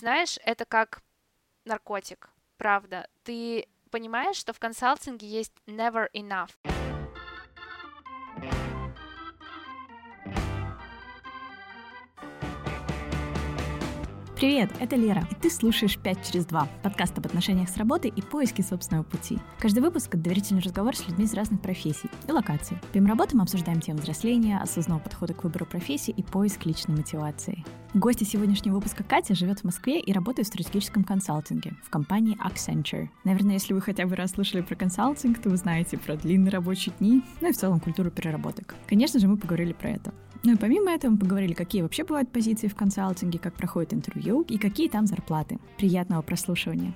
знаешь, это как наркотик, правда. Ты понимаешь, что в консалтинге есть never enough. Привет, это Лера, и ты слушаешь «5 через 2» — подкаст об отношениях с работой и поиске собственного пути. Каждый выпуск — это доверительный разговор с людьми из разных профессий и локаций. Помимо работы мы обсуждаем темы взросления, осознанного подхода к выбору профессии и поиск личной мотивации. Гостья сегодняшнего выпуска Катя живет в Москве и работает в стратегическом консалтинге в компании Accenture. Наверное, если вы хотя бы раз слышали про консалтинг, то вы знаете про длинные рабочие дни, ну и в целом культуру переработок. Конечно же, мы поговорили про это. Ну и помимо этого мы поговорили, какие вообще бывают позиции в консалтинге, как проходит интервью и какие там зарплаты. Приятного прослушивания.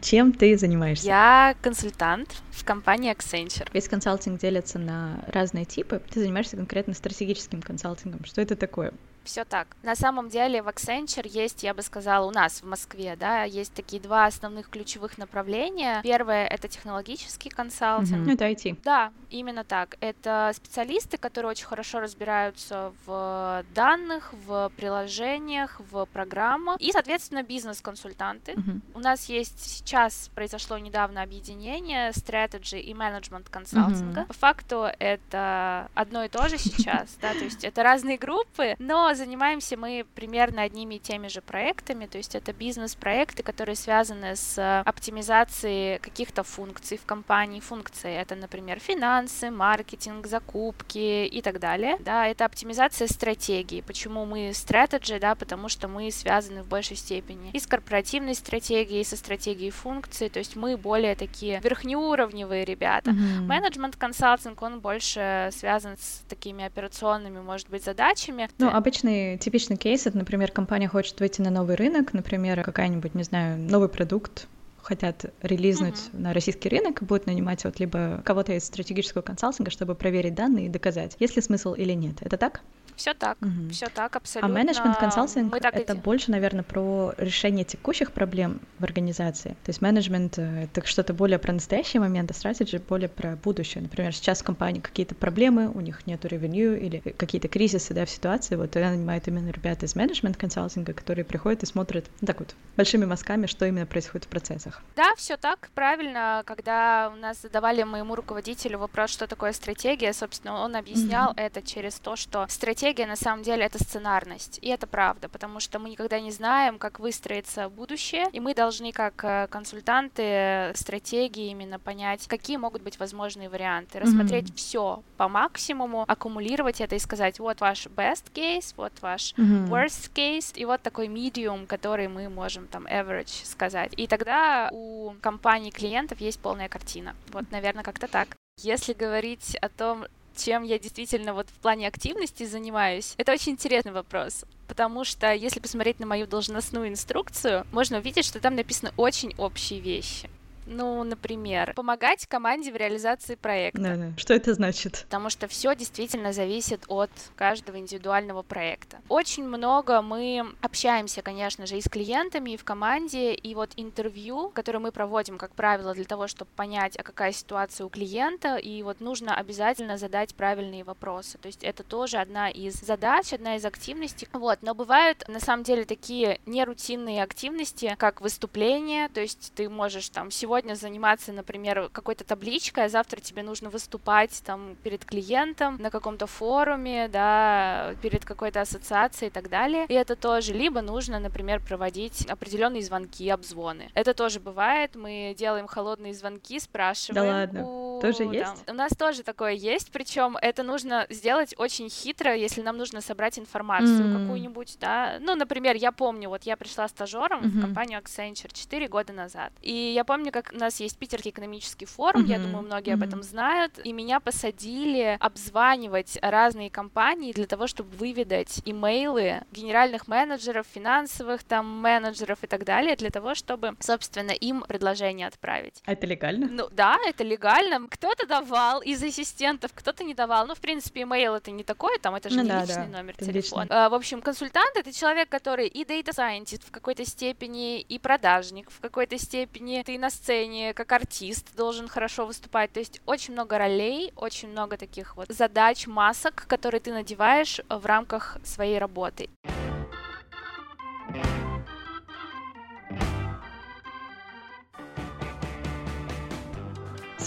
Чем ты занимаешься? Я консультант в компании Accenture. Весь консалтинг делится на разные типы. Ты занимаешься конкретно стратегическим консалтингом. Что это такое? Все так. На самом деле в Accenture есть, я бы сказала, у нас в Москве, да, есть такие два основных ключевых направления. Первое — это технологический консалтинг. Mm-hmm. Это IT. Да, именно так. Это специалисты, которые очень хорошо разбираются в данных, в приложениях, в программах. И, соответственно, бизнес-консультанты. Mm-hmm. У нас есть сейчас, произошло недавно объединение strategy и management консалтинга. Mm-hmm. По факту это одно и то же сейчас, да, то есть это разные группы, но занимаемся мы примерно одними и теми же проектами, то есть это бизнес-проекты, которые связаны с оптимизацией каких-то функций в компании. Функции это, например, финансы, маркетинг, закупки и так далее. Да, это оптимизация стратегии. Почему мы strategy, да, потому что мы связаны в большей степени и с корпоративной стратегией, и со стратегией функций, то есть мы более такие верхнеуровневые ребята. Менеджмент mm-hmm. консалтинг, он больше связан с такими операционными, может быть, задачами. Ну, обычно обычный, типичный кейс, это, например, компания хочет выйти на новый рынок, например, какая-нибудь, не знаю, новый продукт, хотят релизнуть uh-huh. на российский рынок, будут нанимать вот либо кого-то из стратегического консалтинга, чтобы проверить данные и доказать, есть ли смысл или нет. Это так? Все так, угу. все так, абсолютно. А менеджмент консалтинг это идем. больше, наверное, про решение текущих проблем в организации. То есть менеджмент э, это что-то более про настоящий момент, а стратегия более про будущее. Например, сейчас в компании какие-то проблемы, у них нету ревеню или какие-то кризисы да, в ситуации, вот тогда нанимают именно ребята из менеджмент консалтинга, которые приходят и смотрят ну, так вот большими мазками, что именно происходит в процессах. Да, все так, правильно. Когда у нас задавали моему руководителю вопрос, что такое стратегия, собственно, он объяснял mm-hmm. это через то, что стратегия стратегия на самом деле это сценарность, и это правда, потому что мы никогда не знаем, как выстроится будущее, и мы должны как э, консультанты стратегии именно понять, какие могут быть возможные варианты, рассмотреть mm-hmm. все по максимуму, аккумулировать это и сказать, вот ваш best case, вот ваш mm-hmm. worst case, и вот такой medium, который мы можем там average сказать. И тогда у компаний клиентов есть полная картина. Вот, наверное, как-то так. Если говорить о том, чем я действительно вот в плане активности занимаюсь, это очень интересный вопрос. Потому что если посмотреть на мою должностную инструкцию, можно увидеть, что там написаны очень общие вещи. Ну, например, помогать команде в реализации проекта. Да, да. Что это значит? Потому что все действительно зависит от каждого индивидуального проекта. Очень много мы общаемся, конечно же, и с клиентами, и в команде, и вот интервью, которое мы проводим, как правило, для того, чтобы понять, а какая ситуация у клиента, и вот нужно обязательно задать правильные вопросы. То есть это тоже одна из задач, одна из активностей. Вот, но бывают на самом деле такие нерутинные активности, как выступление, то есть ты можешь там сегодня сегодня заниматься, например, какой-то табличкой, а завтра тебе нужно выступать там перед клиентом на каком-то форуме, да, перед какой-то ассоциацией и так далее. И это тоже либо нужно, например, проводить определенные звонки, обзвоны. Это тоже бывает. Мы делаем холодные звонки, спрашиваем. Да ладно. У... Тоже да. есть? У нас тоже такое есть, причем это нужно сделать очень хитро, если нам нужно собрать информацию mm. какую-нибудь, да. Ну, например, я помню, вот я пришла стажером mm-hmm. в компанию Accenture 4 года назад, и я помню, как у нас есть Питерский экономический форум, mm-hmm. я думаю, многие mm-hmm. об этом знают, и меня посадили обзванивать разные компании для того, чтобы выведать имейлы генеральных менеджеров, финансовых там менеджеров и так далее, для того, чтобы, собственно, им предложение отправить. А это легально? Ну да, это легально. Кто-то давал из ассистентов, кто-то не давал. Ну, в принципе, имейл это не такое, там это же ну, не да, личный да. номер телефона. А, в общем, консультант это человек, который и data scientist в какой-то степени, и продажник в какой-то степени, ты на сцене сцене, как артист должен хорошо выступать. То есть очень много ролей, очень много таких вот задач, масок, которые ты надеваешь в рамках своей работы.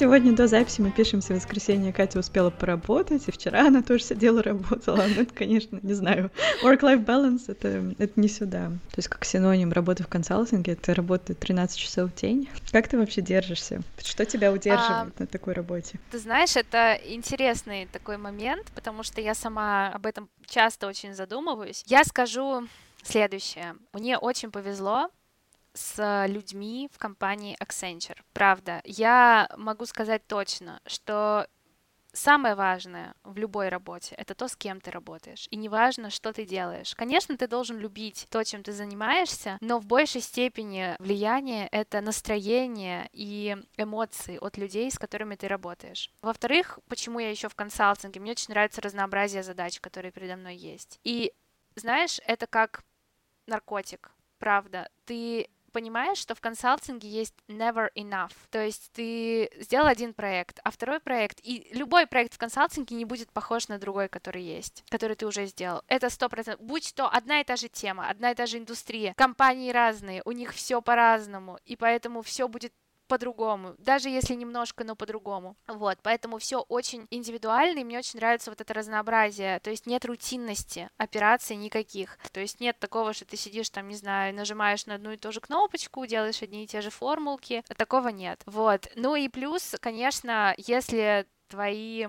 Сегодня до записи мы пишемся в воскресенье. Катя успела поработать, и вчера она тоже сидела, работала. Ну, это, конечно, не знаю. Work-life balance это, это не сюда. То есть, как синоним работы в консалтинге, это работает 13 часов в день. Как ты вообще держишься? Что тебя удерживает а, на такой работе? Ты знаешь, это интересный такой момент, потому что я сама об этом часто очень задумываюсь. Я скажу следующее. Мне очень повезло, с людьми в компании Accenture. Правда, я могу сказать точно, что самое важное в любой работе — это то, с кем ты работаешь. И неважно, что ты делаешь. Конечно, ты должен любить то, чем ты занимаешься, но в большей степени влияние — это настроение и эмоции от людей, с которыми ты работаешь. Во-вторых, почему я еще в консалтинге? Мне очень нравится разнообразие задач, которые передо мной есть. И знаешь, это как наркотик, правда. Ты понимаешь, что в консалтинге есть never enough. То есть ты сделал один проект, а второй проект, и любой проект в консалтинге не будет похож на другой, который есть, который ты уже сделал. Это сто процентов. Будь то одна и та же тема, одна и та же индустрия, компании разные, у них все по-разному, и поэтому все будет по-другому, даже если немножко, но по-другому. Вот, поэтому все очень индивидуально, и мне очень нравится вот это разнообразие, то есть нет рутинности операций никаких, то есть нет такого, что ты сидишь там, не знаю, нажимаешь на одну и ту же кнопочку, делаешь одни и те же формулки, такого нет. Вот, ну и плюс, конечно, если твои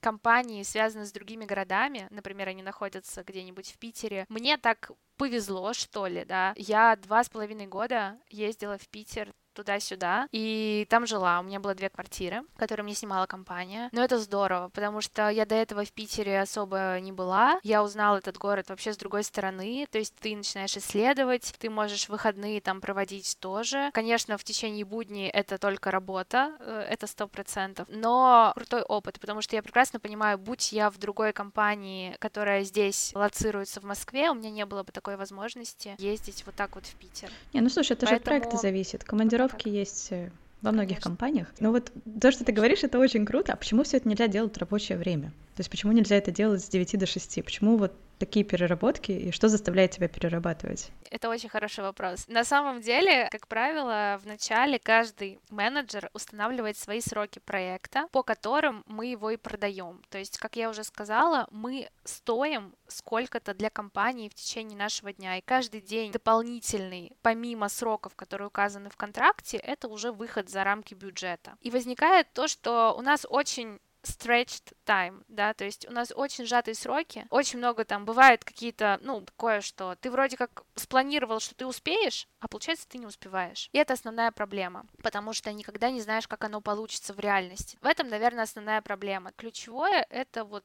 компании связаны с другими городами, например, они находятся где-нибудь в Питере, мне так повезло, что ли, да. Я два с половиной года ездила в Питер туда-сюда, и там жила. У меня было две квартиры, которые мне снимала компания. Но это здорово, потому что я до этого в Питере особо не была. Я узнала этот город вообще с другой стороны, то есть ты начинаешь исследовать, ты можешь выходные там проводить тоже. Конечно, в течение будней это только работа, э, это сто процентов, но крутой опыт, потому что я прекрасно понимаю, будь я в другой компании, которая здесь лоцируется в Москве, у меня не было бы такой возможности ездить вот так вот в Питер. Не, ну слушай, это Поэтому... же от проекта зависит. Командировка Командировки есть э, во многих Конечно. компаниях. Но вот то, что ты говоришь, это очень круто. А почему все это нельзя делать в рабочее время? То есть почему нельзя это делать с 9 до 6? Почему вот такие переработки и что заставляет тебя перерабатывать? Это очень хороший вопрос. На самом деле, как правило, в начале каждый менеджер устанавливает свои сроки проекта, по которым мы его и продаем. То есть, как я уже сказала, мы стоим сколько-то для компании в течение нашего дня, и каждый день дополнительный, помимо сроков, которые указаны в контракте, это уже выход за рамки бюджета. И возникает то, что у нас очень stretched time, да, то есть у нас очень сжатые сроки, очень много там бывает какие-то, ну, такое, что ты вроде как спланировал, что ты успеешь, а получается ты не успеваешь. И это основная проблема, потому что никогда не знаешь, как оно получится в реальности. В этом, наверное, основная проблема. Ключевое — это вот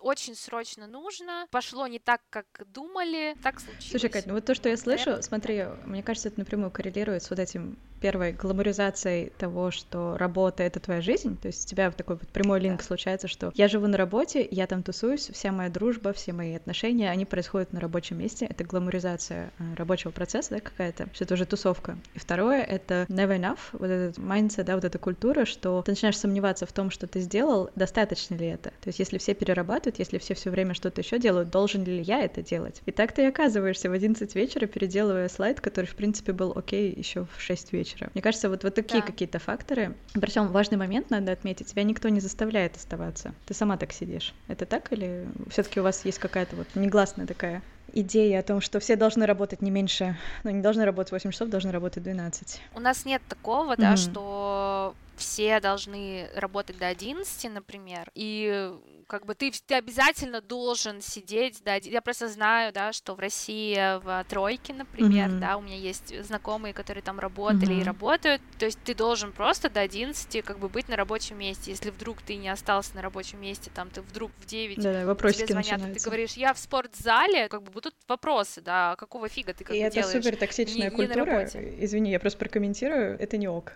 очень срочно нужно, пошло не так, как думали, так случилось. Слушай, Кать, ну вот то, что я слышу, смотри, мне кажется, это напрямую коррелирует с вот этим первой гламуризацией того, что работа — это твоя жизнь, то есть у тебя такой вот прямой линк да. случается, что я живу на работе, я там тусуюсь, вся моя дружба, все мои отношения, они происходят на рабочем месте, это гламуризация э, рабочего процесса, да, какая-то, что это уже тусовка. И второе — это never enough, вот этот mindset, да, вот эта культура, что ты начинаешь сомневаться в том, что ты сделал, достаточно ли это. То есть если все перерабатывают, если все все время что-то еще делают, должен ли я это делать? И так ты и оказываешься в 11 вечера, переделывая слайд, который, в принципе, был окей еще в 6 вечера вечера. Мне кажется, вот, вот такие да. какие-то факторы. Причем важный момент надо отметить, тебя никто не заставляет оставаться. Ты сама так сидишь. Это так или все-таки у вас есть какая-то вот негласная такая идея о том, что все должны работать не меньше, ну, не должны работать 8 часов, должны работать 12. У нас нет такого, mm-hmm. да, что все должны работать до 11, например, и как бы ты, ты обязательно должен сидеть, да, я просто знаю, да, что в России в тройке, например, mm-hmm. да, у меня есть знакомые, которые там работали mm-hmm. и работают, то есть ты должен просто до 11 как бы быть на рабочем месте, если вдруг ты не остался на рабочем месте, там ты вдруг в 9 да, тебе звонят, и ты говоришь, я в спортзале, как бы будут вопросы, да, какого фига ты как и бы это супер токсичная не, культура, не извини, я просто прокомментирую, это не ок.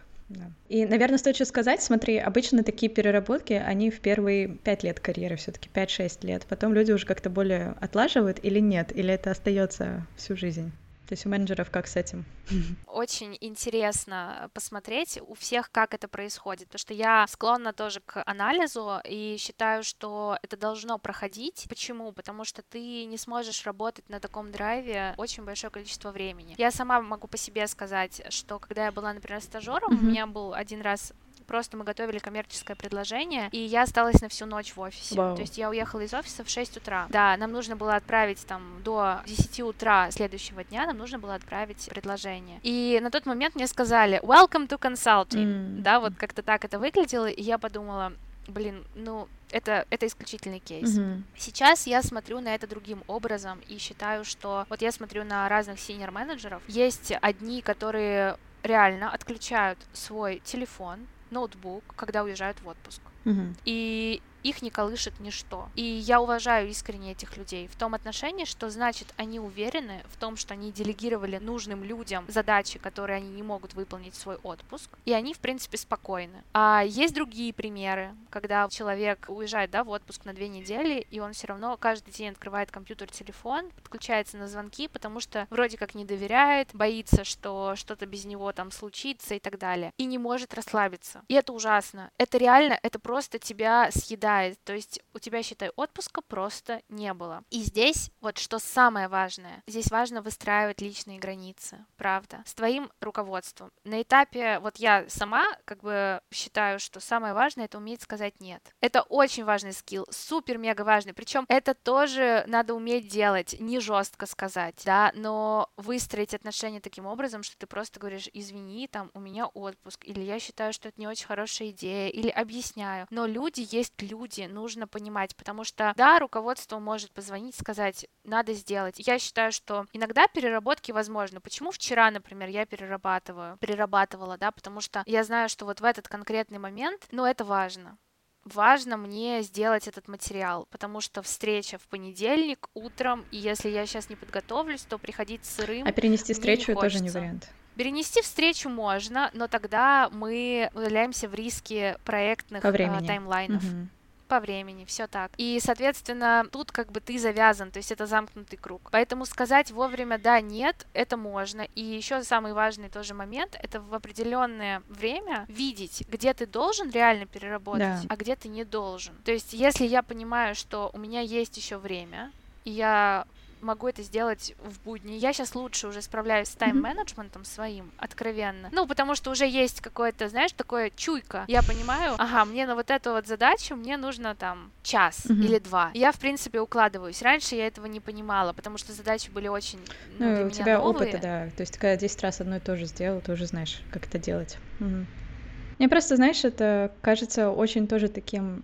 И, наверное, стоит еще сказать, смотри, обычно такие переработки, они в первые пять лет карьеры все-таки, 5-6 лет. Потом люди уже как-то более отлаживают или нет, или это остается всю жизнь. То есть у менеджеров как с этим? Очень интересно посмотреть у всех, как это происходит, потому что я склонна тоже к анализу и считаю, что это должно проходить. Почему? Потому что ты не сможешь работать на таком драйве очень большое количество времени. Я сама могу по себе сказать, что когда я была, например, стажером, mm-hmm. у меня был один раз просто мы готовили коммерческое предложение, и я осталась на всю ночь в офисе. Wow. То есть я уехала из офиса в 6 утра. Да, нам нужно было отправить там до 10 утра следующего дня, нам нужно было отправить предложение. И на тот момент мне сказали «Welcome to consulting». Mm. Да, вот как-то так это выглядело, и я подумала, блин, ну, это, это исключительный кейс. Mm-hmm. Сейчас я смотрю на это другим образом и считаю, что вот я смотрю на разных синер менеджеров. Есть одни, которые реально отключают свой телефон, ноутбук, когда уезжают в отпуск. Угу. И их не колышет ничто. И я уважаю искренне этих людей в том отношении, что значит они уверены в том, что они делегировали нужным людям задачи, которые они не могут выполнить в свой отпуск, и они, в принципе, спокойны. А есть другие примеры, когда человек уезжает да, в отпуск на две недели, и он все равно каждый день открывает компьютер, телефон, подключается на звонки, потому что вроде как не доверяет, боится, что что-то без него там случится и так далее, и не может расслабиться. И это ужасно. Это реально, это просто тебя съедает съедает. То есть у тебя, считай, отпуска просто не было. И здесь вот что самое важное. Здесь важно выстраивать личные границы, правда, с твоим руководством. На этапе, вот я сама как бы считаю, что самое важное это уметь сказать нет. Это очень важный скилл, супер-мега важный. Причем это тоже надо уметь делать, не жестко сказать, да, но выстроить отношения таким образом, что ты просто говоришь, извини, там, у меня отпуск, или я считаю, что это не очень хорошая идея, или объясняю. Но люди есть люди, люди, нужно понимать, потому что, да, руководство может позвонить, сказать, надо сделать. Я считаю, что иногда переработки возможны. Почему вчера, например, я перерабатываю, перерабатывала, да, потому что я знаю, что вот в этот конкретный момент, ну, это важно важно мне сделать этот материал, потому что встреча в понедельник утром, и если я сейчас не подготовлюсь, то приходить сырым. А перенести встречу не тоже не вариант. Перенести встречу можно, но тогда мы удаляемся в риски проектных По времени. таймлайнов. Угу по времени, все так. И, соответственно, тут как бы ты завязан, то есть это замкнутый круг. Поэтому сказать вовремя да, нет, это можно. И еще самый важный тоже момент, это в определенное время видеть, где ты должен реально переработать, да. а где ты не должен. То есть, если я понимаю, что у меня есть еще время, и я могу это сделать в будни. Я сейчас лучше уже справляюсь с тайм-менеджментом своим, откровенно. Ну, потому что уже есть какое-то, знаешь, такое чуйка. Я понимаю, ага, мне на вот эту вот задачу мне нужно там час mm-hmm. или два. Я, в принципе, укладываюсь. Раньше я этого не понимала, потому что задачи были очень Ну, ну у тебя новые. опыта, да. То есть ты когда 10 раз одно и то же сделал, ты уже знаешь, как это делать. Угу. Мне просто, знаешь, это кажется очень тоже таким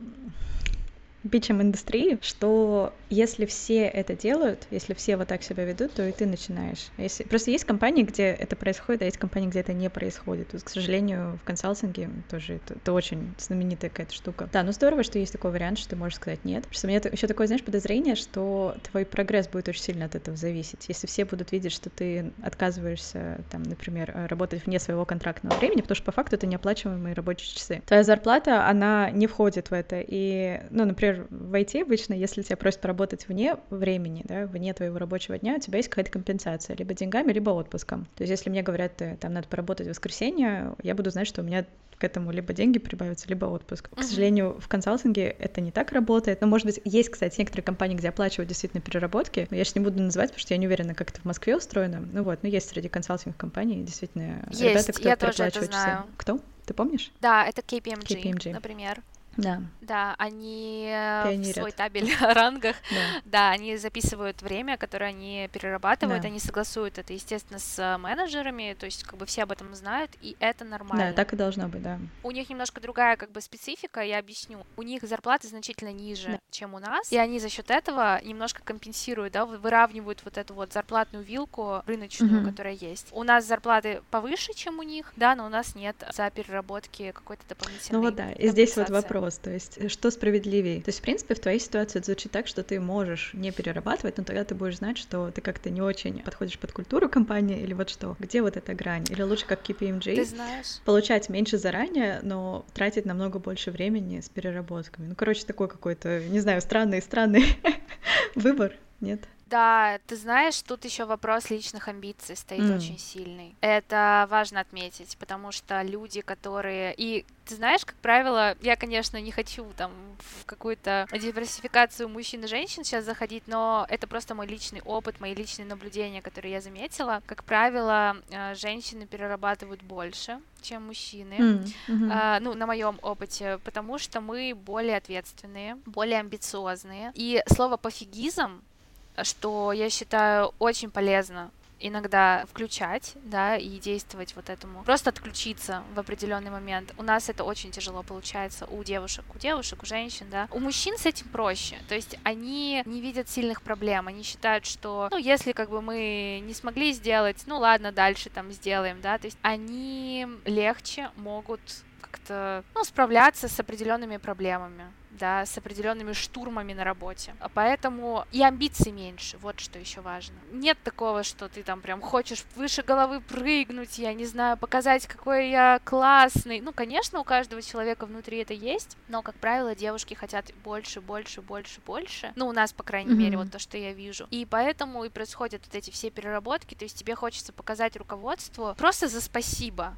бичем индустрии, что если все это делают, если все вот так себя ведут, то и ты начинаешь. Если... Просто есть компании, где это происходит, а есть компании, где это не происходит. Вот, к сожалению, в консалтинге тоже это, это очень знаменитая какая-то штука. Да, ну здорово, что есть такой вариант, что ты можешь сказать нет. Просто у меня еще такое, знаешь, подозрение, что твой прогресс будет очень сильно от этого зависеть. Если все будут видеть, что ты отказываешься, там, например, работать вне своего контрактного времени, потому что по факту это неоплачиваемые рабочие часы. Твоя зарплата, она не входит в это. И, ну, например, например, в IT обычно, если тебя просят поработать вне времени, да, вне твоего рабочего дня, у тебя есть какая-то компенсация, либо деньгами, либо отпуском. То есть если мне говорят, э, там надо поработать в воскресенье, я буду знать, что у меня к этому либо деньги прибавятся, либо отпуск. К сожалению, в консалтинге это не так работает. Но, может быть, есть, кстати, некоторые компании, где оплачивают действительно переработки. Но я сейчас не буду называть, потому что я не уверена, как это в Москве устроено. Ну вот, но есть среди консалтинговых компаний действительно есть, ребята, кто я тоже это знаю. часы. Кто? Ты помнишь? Да, это KPMG, KPMG. например. Да. Да, они Пионерят. в свой табель о рангах, да. да, они записывают время, которое они перерабатывают, да. они согласуют это, естественно, с менеджерами, то есть как бы все об этом знают, и это нормально. Да, так и должно быть, да. У них немножко другая как бы специфика, я объясню. У них зарплаты значительно ниже, да. чем у нас, и они за счет этого немножко компенсируют, да, выравнивают вот эту вот зарплатную вилку рыночную, угу. которая есть. У нас зарплаты повыше, чем у них, да, но у нас нет за переработки какой-то дополнительной Ну вот да, и здесь вот вопрос вопрос, то есть э, что справедливее? То есть, в принципе, в твоей ситуации это звучит так, что ты можешь не перерабатывать, но тогда ты будешь знать, что ты как-то не очень подходишь под культуру компании, или вот что? Где вот эта грань? Или лучше, как KPMG, ты знаешь. получать меньше заранее, но тратить намного больше времени с переработками? Ну, короче, такой какой-то, не знаю, странный-странный выбор, нет? Да, ты знаешь, тут еще вопрос личных амбиций стоит mm. очень сильный. Это важно отметить, потому что люди, которые... И ты знаешь, как правило, я, конечно, не хочу там в какую-то диверсификацию мужчин и женщин сейчас заходить, но это просто мой личный опыт, мои личные наблюдения, которые я заметила. Как правило, э, женщины перерабатывают больше, чем мужчины. Mm-hmm. А, ну, на моем опыте, потому что мы более ответственные, более амбициозные. И слово пофигизм что я считаю очень полезно иногда включать, да, и действовать вот этому. Просто отключиться в определенный момент. У нас это очень тяжело получается у девушек, у девушек, у женщин, да. У мужчин с этим проще. То есть они не видят сильных проблем, они считают, что, ну, если как бы мы не смогли сделать, ну, ладно, дальше там сделаем, да. То есть они легче могут как-то, ну, справляться с определенными проблемами да, с определенными штурмами на работе. А поэтому и амбиций меньше, вот что еще важно. Нет такого, что ты там прям хочешь выше головы прыгнуть, я не знаю, показать, какой я классный. Ну, конечно, у каждого человека внутри это есть, но, как правило, девушки хотят больше, больше, больше, больше. Ну, у нас, по крайней mm-hmm. мере, вот то, что я вижу. И поэтому и происходят вот эти все переработки, то есть тебе хочется показать руководству просто за спасибо,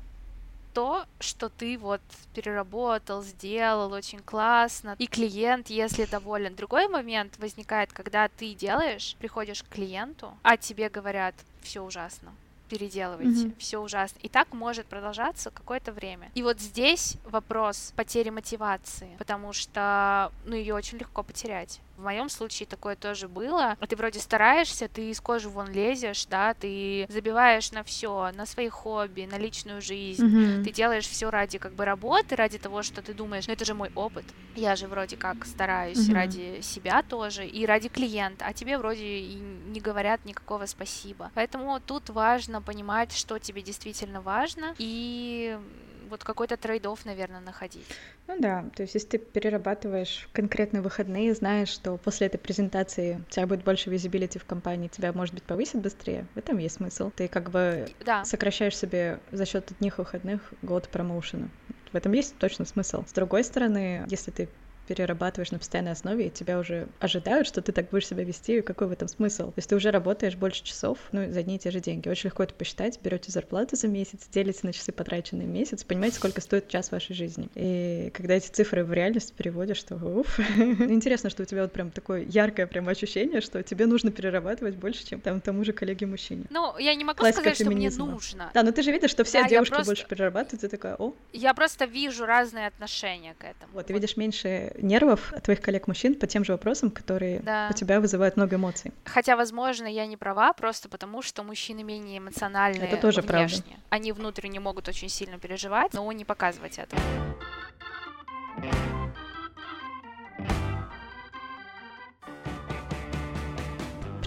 то, что ты вот переработал, сделал очень классно, и клиент, если доволен. Другой момент возникает, когда ты делаешь, приходишь к клиенту, а тебе говорят, все ужасно переделывайте, mm-hmm. все ужасно. И так может продолжаться какое-то время. И вот здесь вопрос потери мотивации, потому что, ну, ее очень легко потерять. В моем случае такое тоже было. Ты вроде стараешься, ты из кожи вон лезешь, да, ты забиваешь на все, на свои хобби, на личную жизнь. Mm-hmm. Ты делаешь все ради как бы работы, ради того, что ты думаешь, ну это же мой опыт. Я же вроде как стараюсь mm-hmm. ради себя тоже и ради клиента, а тебе вроде и не говорят никакого спасибо. Поэтому тут важно понимать, что тебе действительно важно и вот какой-то трейдов, наверное, находить. Ну да, то есть если ты перерабатываешь конкретные выходные, знаешь, что после этой презентации у тебя будет больше визибилити в компании, тебя, может быть, повысит быстрее, в этом есть смысл. Ты как бы да. сокращаешь себе за счет одних выходных год промоушена. В этом есть точно смысл. С другой стороны, если ты перерабатываешь на постоянной основе, и тебя уже ожидают, что ты так будешь себя вести, и какой в этом смысл? То есть ты уже работаешь больше часов, ну, за одни и те же деньги. Очень легко это посчитать, берете зарплату за месяц, делите на часы, потраченные месяц, понимаете, сколько стоит час вашей жизни. И когда эти цифры в реальность переводишь, то уф. Ну, интересно, что у тебя вот прям такое яркое прям ощущение, что тебе нужно перерабатывать больше, чем там тому же коллеге-мужчине. Ну, я не могу Классика сказать, феминизма. что мне нужно. Да, но ты же видишь, что все да, девушки просто... больше перерабатывают, ты такая, о. Я просто вижу разные отношения к этому. Вот, ты видишь меньше нервов от твоих коллег-мужчин по тем же вопросам, которые да. у тебя вызывают много эмоций. Хотя, возможно, я не права, просто потому что мужчины менее эмоциональные Это тоже внешне. Правда. Они внутренне могут очень сильно переживать, но не показывать этого.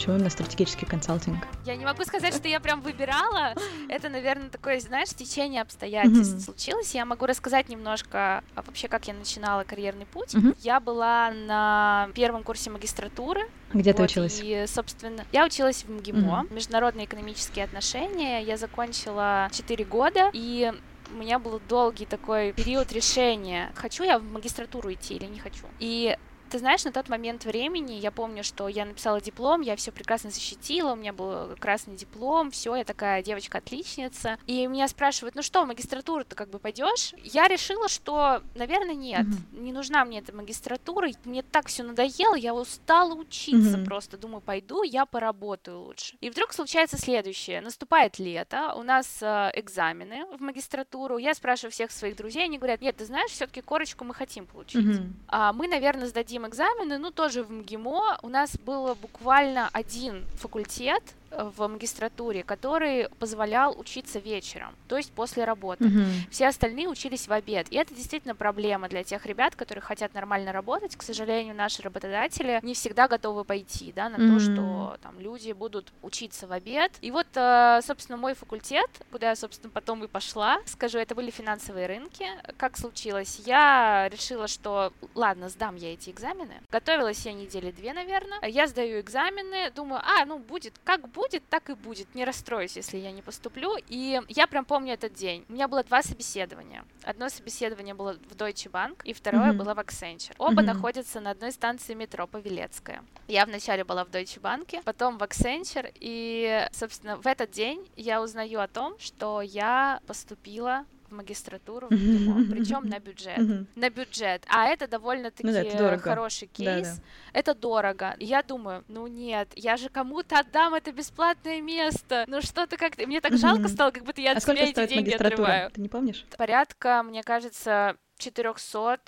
Почему именно стратегический консалтинг? Я не могу сказать, что я прям выбирала. Это, наверное, такое, знаешь, течение обстоятельств mm-hmm. случилось. Я могу рассказать немножко а вообще, как я начинала карьерный путь. Mm-hmm. Я была на первом курсе магистратуры. Где вот, ты училась? И, собственно, я училась в МГИМО, mm-hmm. международные экономические отношения. Я закончила 4 года, и у меня был долгий такой период решения, хочу я в магистратуру идти или не хочу. И ты знаешь, на тот момент времени я помню, что я написала диплом, я все прекрасно защитила, у меня был красный диплом, все, я такая девочка-отличница. И меня спрашивают, ну что, в магистратуру ты как бы пойдешь? Я решила, что, наверное, нет, mm-hmm. не нужна мне эта магистратура, мне так все надоело, я устала учиться mm-hmm. просто, думаю, пойду, я поработаю лучше. И вдруг случается следующее, наступает лето, у нас э, экзамены в магистратуру, я спрашиваю всех своих друзей, они говорят, нет, ты знаешь, все-таки корочку мы хотим получить. Mm-hmm. А, мы, наверное, сдадим экзамены, ну, тоже в МГИМО. У нас было буквально один факультет, в магистратуре, который позволял учиться вечером, то есть после работы. Mm-hmm. Все остальные учились в обед. И это действительно проблема для тех ребят, которые хотят нормально работать. К сожалению, наши работодатели не всегда готовы пойти да, на mm-hmm. то, что там люди будут учиться в обед. И вот, э, собственно, мой факультет, куда я, собственно, потом и пошла, скажу, это были финансовые рынки. Как случилось? Я решила, что ладно, сдам я эти экзамены. Готовилась я недели две, наверное. Я сдаю экзамены, думаю, а, ну будет как будет будет, так и будет. Не расстроюсь, если я не поступлю. И я прям помню этот день. У меня было два собеседования. Одно собеседование было в Deutsche Bank, и второе mm-hmm. было в Accenture. Оба mm-hmm. находятся на одной станции метро Павелецкая. Я вначале была в Deutsche Bank, потом в Accenture, и, собственно, в этот день я узнаю о том, что я поступила в магистратуру в МГИМО, причем на бюджет. На бюджет. А это довольно-таки ну, да, хороший кейс. Да, да. Это дорого. Я думаю, ну нет, я же кому-то отдам это бесплатное место. Ну что-то как-то... Мне так жалко стало, как будто я а от себя эти деньги отрываю. Ты не помнишь? Порядка, мне кажется, 400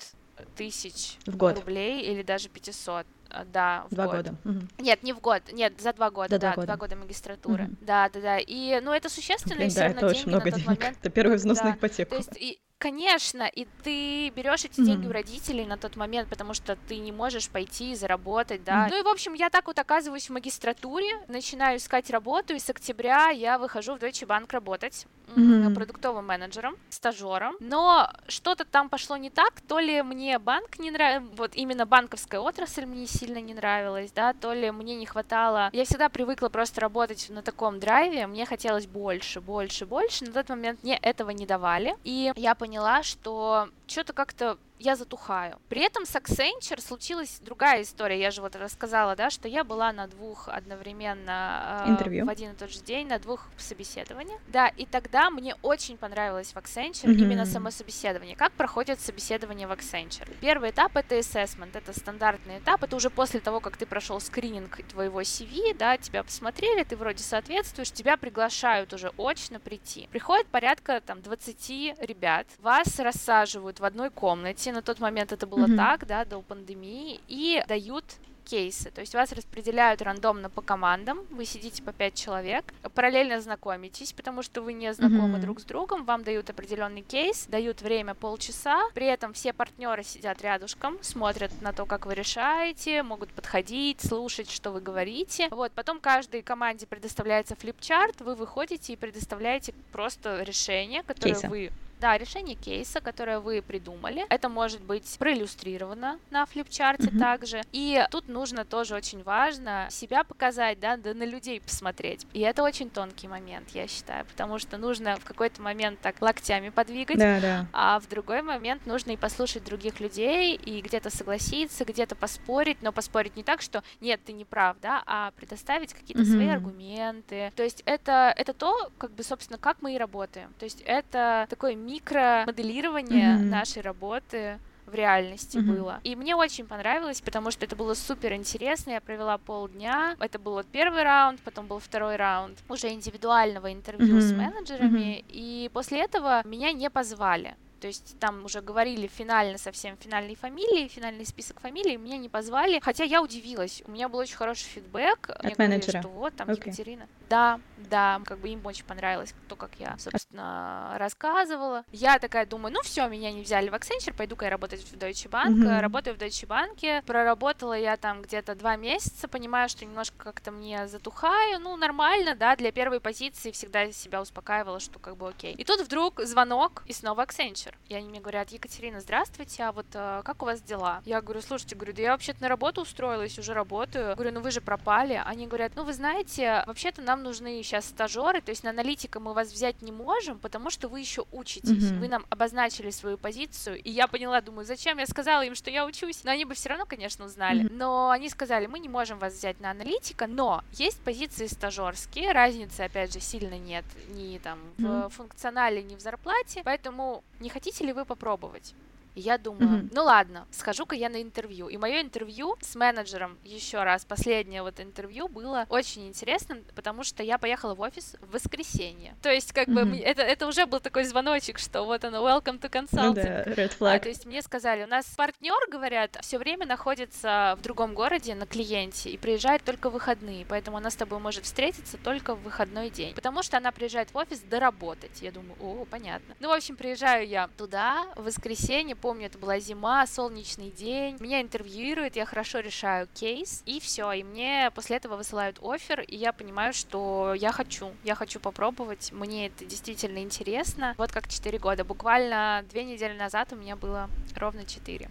тысяч в год. рублей или даже 500. Э, да, в два год. года. Угу. Нет, не в год, нет, за два года, да, два, года. два года магистратуры. Угу. Да, да, да. И, ну, это существенно, Блин, да, это очень много денег. Момент. Это первый взнос да. на ипотеку. То есть, и, Конечно, и ты берешь эти mm-hmm. деньги у родителей на тот момент, потому что ты не можешь пойти и заработать, да. Mm-hmm. Ну и, в общем, я так вот оказываюсь в магистратуре, начинаю искать работу, и с октября я выхожу в Deutsche Bank работать mm-hmm. продуктовым менеджером, стажером. Но что-то там пошло не так, то ли мне банк не нравился, вот именно банковская отрасль мне сильно не нравилась, да, то ли мне не хватало. Я всегда привыкла просто работать на таком драйве, мне хотелось больше, больше, больше. На тот момент мне этого не давали, и я поняла, поняла, что что-то как-то я затухаю. При этом с Accenture случилась другая история. Я же вот рассказала, да, что я была на двух одновременно э, в один и тот же день, на двух собеседованиях. Да, и тогда мне очень понравилось в Accenture mm-hmm. именно само собеседование. Как проходит собеседование в Accenture? Первый этап это assessment, это стандартный этап, это уже после того, как ты прошел скрининг твоего CV, да, тебя посмотрели, ты вроде соответствуешь, тебя приглашают уже очно прийти. Приходит порядка там 20 ребят, вас рассаживают в одной комнате, на тот момент это было mm-hmm. так, да, до пандемии, и дают кейсы. То есть вас распределяют рандомно по командам, вы сидите по 5 человек, параллельно знакомитесь, потому что вы не знакомы mm-hmm. друг с другом, вам дают определенный кейс, дают время полчаса, при этом все партнеры сидят рядышком, смотрят на то, как вы решаете, могут подходить, слушать, что вы говорите. Вот, потом каждой команде предоставляется флипчарт, вы выходите и предоставляете просто решение, которое Кейса. вы да, решение кейса, которое вы придумали. Это может быть проиллюстрировано на флипчарте mm-hmm. также. И тут нужно тоже очень важно себя показать, да, да, на людей посмотреть. И это очень тонкий момент, я считаю, потому что нужно в какой-то момент так локтями подвигать, да, да. а в другой момент нужно и послушать других людей, и где-то согласиться, где-то поспорить, но поспорить не так, что нет, ты не прав, да, а предоставить какие-то mm-hmm. свои аргументы. То есть это, это то, как бы, собственно, как мы и работаем. То есть это такой микромоделирование mm-hmm. нашей работы в реальности mm-hmm. было. И мне очень понравилось, потому что это было супер интересно. Я провела полдня. Это был вот первый раунд, потом был второй раунд уже индивидуального интервью mm-hmm. с менеджерами. Mm-hmm. И после этого меня не позвали. То есть там уже говорили финально совсем финальные фамилии, финальный список фамилий, меня не позвали, хотя я удивилась. У меня был очень хороший фидбэк. От Мне менеджера. Говорили, что вот там okay. Екатерина. Да, да, как бы им очень понравилось то, как я, собственно, рассказывала. Я такая думаю, ну все, меня не взяли в Accenture, пойду-ка я работать в Deutsche Bank. Mm-hmm. Работаю в Deutsche Bank, проработала я там где-то два месяца, понимаю, что немножко как-то мне затухаю, ну нормально, да, для первой позиции всегда себя успокаивала, что как бы окей. И тут вдруг звонок, и снова Accenture. И они мне говорят, Екатерина, здравствуйте, а вот э, как у вас дела? Я говорю, слушайте, говорю, да я вообще-то на работу устроилась, уже работаю. Говорю, ну вы же пропали. Они говорят, ну вы знаете, вообще-то нам нужны сейчас стажеры, то есть на аналитика мы вас взять не можем, потому что вы еще учитесь. Mm-hmm. Вы нам обозначили свою позицию, и я поняла, думаю, зачем я сказала им, что я учусь? Но они бы все равно, конечно, узнали. Mm-hmm. Но они сказали, мы не можем вас взять на аналитика, но есть позиции стажерские, разницы, опять же, сильно нет ни там mm-hmm. в функционале, ни в зарплате, поэтому не хотите ли вы попробовать? И я думаю, mm-hmm. ну ладно, схожу-ка я на интервью. И мое интервью с менеджером, еще раз, последнее вот интервью было очень интересным, потому что я поехала в офис в воскресенье. То есть, как mm-hmm. бы, это, это уже был такой звоночек, что вот оно, welcome to consulting. Ну да, red flag. А, то есть мне сказали, у нас партнер, говорят, все время находится в другом городе на клиенте и приезжает только в выходные, поэтому она с тобой может встретиться только в выходной день, потому что она приезжает в офис доработать. Я думаю, о, понятно. Ну, в общем, приезжаю я туда в воскресенье, помню, это была зима, солнечный день. Меня интервьюируют, я хорошо решаю кейс, и все. И мне после этого высылают офер, и я понимаю, что я хочу, я хочу попробовать, мне это действительно интересно. Вот как 4 года. Буквально две недели назад у меня было ровно 4.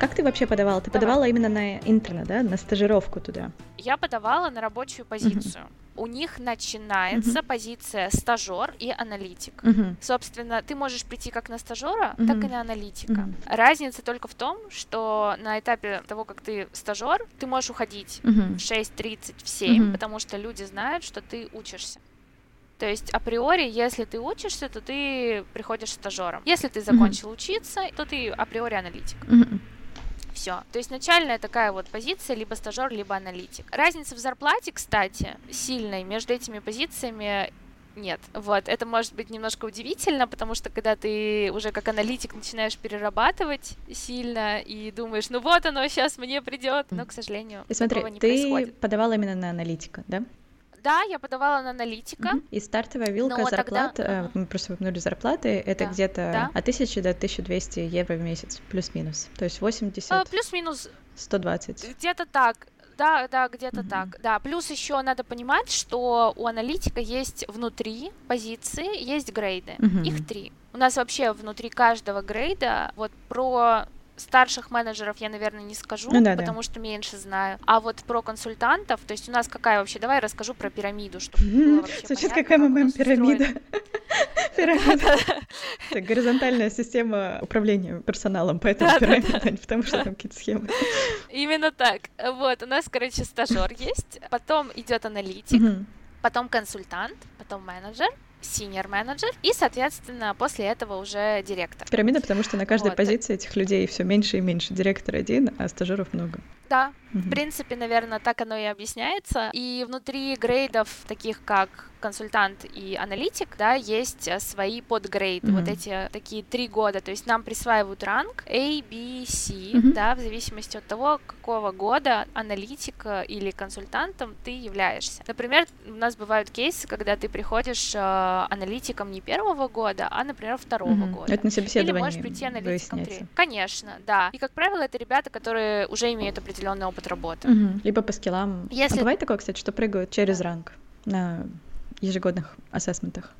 Как ты вообще подавала? Ты подавала именно на интерна, да, на стажировку туда? Я подавала на рабочую позицию. У них начинается uh-huh. позиция стажер и аналитик. Uh-huh. Собственно, ты можешь прийти как на стажера, uh-huh. так и на аналитика. Uh-huh. Разница только в том, что на этапе того, как ты стажер, ты можешь уходить uh-huh. в 6.30, в 7, uh-huh. потому что люди знают, что ты учишься. То есть априори, если ты учишься, то ты приходишь стажером. Если ты закончил uh-huh. учиться, то ты априори аналитик. Uh-huh все. То есть начальная такая вот позиция, либо стажер, либо аналитик. Разница в зарплате, кстати, сильной между этими позициями нет. Вот, это может быть немножко удивительно, потому что когда ты уже как аналитик начинаешь перерабатывать сильно и думаешь, ну вот оно сейчас мне придет, но, к сожалению, и смотри, не ты происходит. подавала именно на аналитика, да? Да, я подавала на аналитика. Угу. И стартовая вилка зарплат, тогда... э, мы просто выпнули зарплаты, это да. где-то да. от 1000 до 1200 евро в месяц, плюс-минус. То есть 80... А, плюс-минус... 120. Где-то так. Да, да, где-то mm так. Да, плюс еще надо понимать, что у аналитика есть внутри позиции, есть грейды. mm Их три. У нас вообще внутри каждого грейда вот про старших менеджеров я, наверное, не скажу, ну, да, потому да. что меньше знаю. А вот про консультантов, то есть у нас какая вообще, давай расскажу про пирамиду, чтобы было вообще Сейчас какая мы пирамида. Пирамида. Это горизонтальная система управления персоналом, поэтому пирамида, потому что там какие-то схемы. Именно так. Вот, у нас, короче, стажер есть, потом идет аналитик, потом консультант, потом менеджер, senior менеджер и, соответственно, после этого уже директор. Пирамида, потому что на каждой вот. позиции этих людей все меньше и меньше. Директор один, а стажеров много. Да, в принципе, наверное, так оно и объясняется. И внутри грейдов, таких как консультант и аналитик, да, есть э, свои подгрейды, mm-hmm. вот эти такие три года, то есть нам присваивают ранг A, B, C, mm-hmm. да, в зависимости от того, какого года аналитик или консультантом ты являешься. Например, у нас бывают кейсы, когда ты приходишь э, аналитиком не первого года, а, например, второго mm-hmm. года. Это на собеседовании Или можешь прийти аналитиком три. Конечно, да. И, как правило, это ребята, которые уже имеют определенный опыт работы. Mm-hmm. Либо по скиллам. Если... А бывает такое, кстати, что прыгают через ранг на ежегодных ассессментах.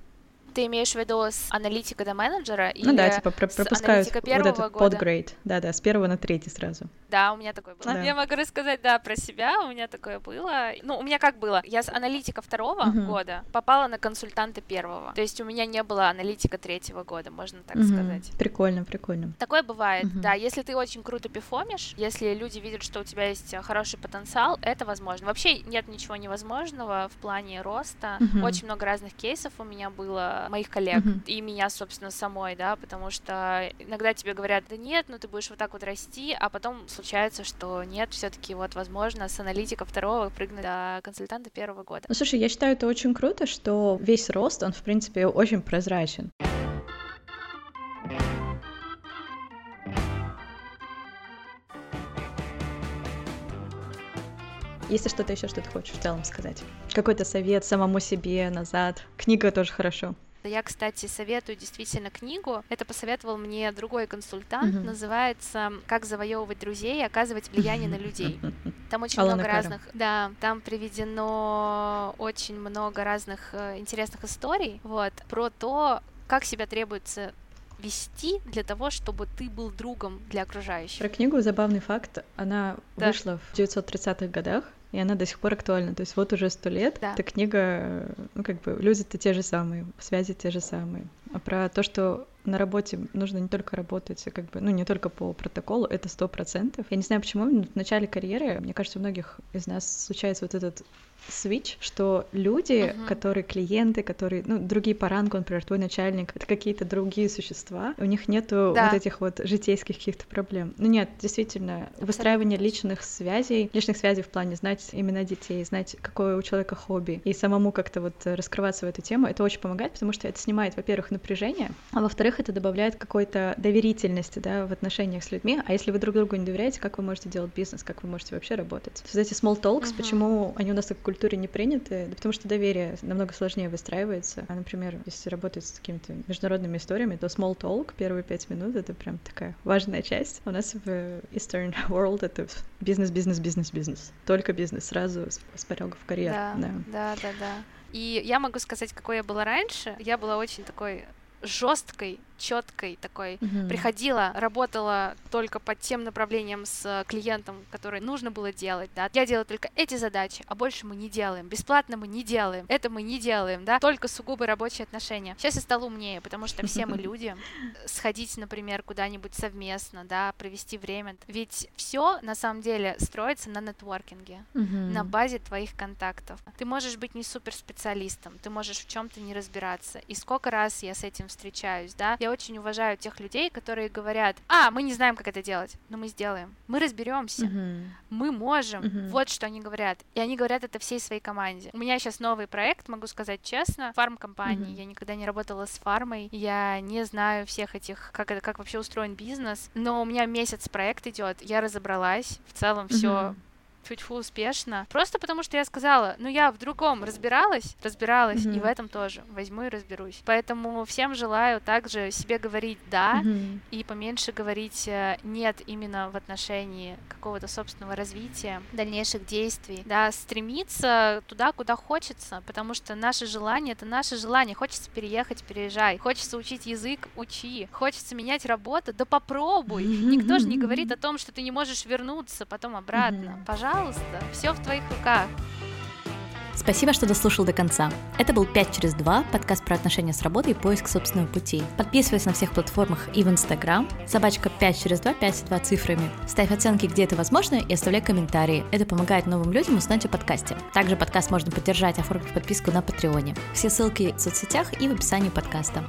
Ты имеешь в виду с аналитика до менеджера? Ну да, типа про пропускают вот этот подгрейд. Да-да, с первого на третий сразу. Да, у меня такое было. Да. Я могу рассказать, да, про себя. У меня такое было. Ну, у меня как было? Я с аналитика второго uh-huh. года попала на консультанта первого. То есть у меня не было аналитика третьего года, можно так uh-huh. сказать. Прикольно, прикольно. Такое бывает, uh-huh. да. Если ты очень круто пифомишь, если люди видят, что у тебя есть хороший потенциал, это возможно. Вообще нет ничего невозможного в плане роста. Uh-huh. Очень много разных кейсов у меня было, моих коллег uh-huh. и меня, собственно, самой, да, потому что иногда тебе говорят, да нет, ну ты будешь вот так вот расти, а потом случается, что нет, все-таки вот возможно с аналитика второго прыгнуть до консультанта первого года. Ну слушай, я считаю это очень круто, что весь рост, он в принципе очень прозрачен. Если что-то еще, что ты хочешь в целом сказать. Какой-то совет самому себе назад. Книга тоже хорошо. Я, кстати, советую действительно книгу. Это посоветовал мне другой консультант. Uh-huh. Называется «Как завоевывать друзей и оказывать влияние на людей». Там очень Алана много разных... Да, там приведено очень много разных э, интересных историй. Вот, про то, как себя требуется вести для того, чтобы ты был другом для окружающих. Про книгу забавный факт. Она да. вышла в 930-х годах, и она до сих пор актуальна. То есть вот уже сто лет да. эта книга, ну как бы люди-то те же самые, связи те же самые. А про то, что на работе нужно не только работать, а как бы, ну не только по протоколу, это сто процентов. Я не знаю почему, но в начале карьеры, мне кажется, у многих из нас случается вот этот switch, что люди, uh-huh. которые клиенты, которые, ну, другие по рангу, например, твой начальник, это какие-то другие существа, у них нету да. вот этих вот житейских каких-то проблем. Ну нет, действительно, Абсолютно. выстраивание личных связей, личных связей в плане знать имена детей, знать, какое у человека хобби, и самому как-то вот раскрываться в эту тему, это очень помогает, потому что это снимает, во-первых, напряжение, а во-вторых, это добавляет какой-то доверительности, да, в отношениях с людьми, а если вы друг другу не доверяете, как вы можете делать бизнес, как вы можете вообще работать? То есть эти small talks, uh-huh. почему они у нас так культуре не приняты, да потому что доверие намного сложнее выстраивается. А, например, если работать с какими-то международными историями, то small talk первые пять минут — это прям такая важная часть. У нас в Eastern World это бизнес, бизнес, бизнес, бизнес. Только бизнес, сразу с порога в карьеру. Да, да, да, да, да. И я могу сказать, какой я была раньше. Я была очень такой жесткой четкой такой. Mm-hmm. Приходила, работала только по тем направлениям с клиентом, которые нужно было делать, да. Я делаю только эти задачи, а больше мы не делаем. Бесплатно мы не делаем. Это мы не делаем, да. Только сугубо рабочие отношения. Сейчас я стала умнее, потому что все мы люди. Сходить, например, куда-нибудь совместно, да, провести время. Ведь все на самом деле строится на нетворкинге, mm-hmm. на базе твоих контактов. Ты можешь быть не суперспециалистом, ты можешь в чем-то не разбираться. И сколько раз я с этим встречаюсь, да? Я очень уважаю тех людей, которые говорят: "А, мы не знаем, как это делать, но мы сделаем, мы разберемся, mm-hmm. мы можем". Mm-hmm. Вот что они говорят, и они говорят это всей своей команде. У меня сейчас новый проект, могу сказать честно, фарм-компании. Mm-hmm. Я никогда не работала с фармой, я не знаю всех этих, как это, как вообще устроен бизнес, но у меня месяц проект идет, я разобралась, в целом все mm-hmm тьфу успешно. Просто потому, что я сказала, ну я в другом разбиралась, разбиралась, mm-hmm. и в этом тоже возьму и разберусь. Поэтому всем желаю также себе говорить «да» mm-hmm. и поменьше говорить э, «нет» именно в отношении какого-то собственного развития, дальнейших действий. Да, стремиться туда, куда хочется, потому что наше желание — это наше желание. Хочется переехать — переезжай. Хочется учить язык — учи. Хочется менять работу — да попробуй. Никто же не говорит о том, что ты не можешь вернуться потом обратно. Пожалуйста, пожалуйста, все в твоих руках. Спасибо, что дослушал до конца. Это был 5 через 2, подкаст про отношения с работой и поиск собственного пути. Подписывайся на всех платформах и в Инстаграм, собачка 5 через 2, 5 2 цифрами. Ставь оценки, где это возможно, и оставляй комментарии. Это помогает новым людям узнать о подкасте. Также подкаст можно поддержать, оформив подписку на Патреоне. Все ссылки в соцсетях и в описании подкаста.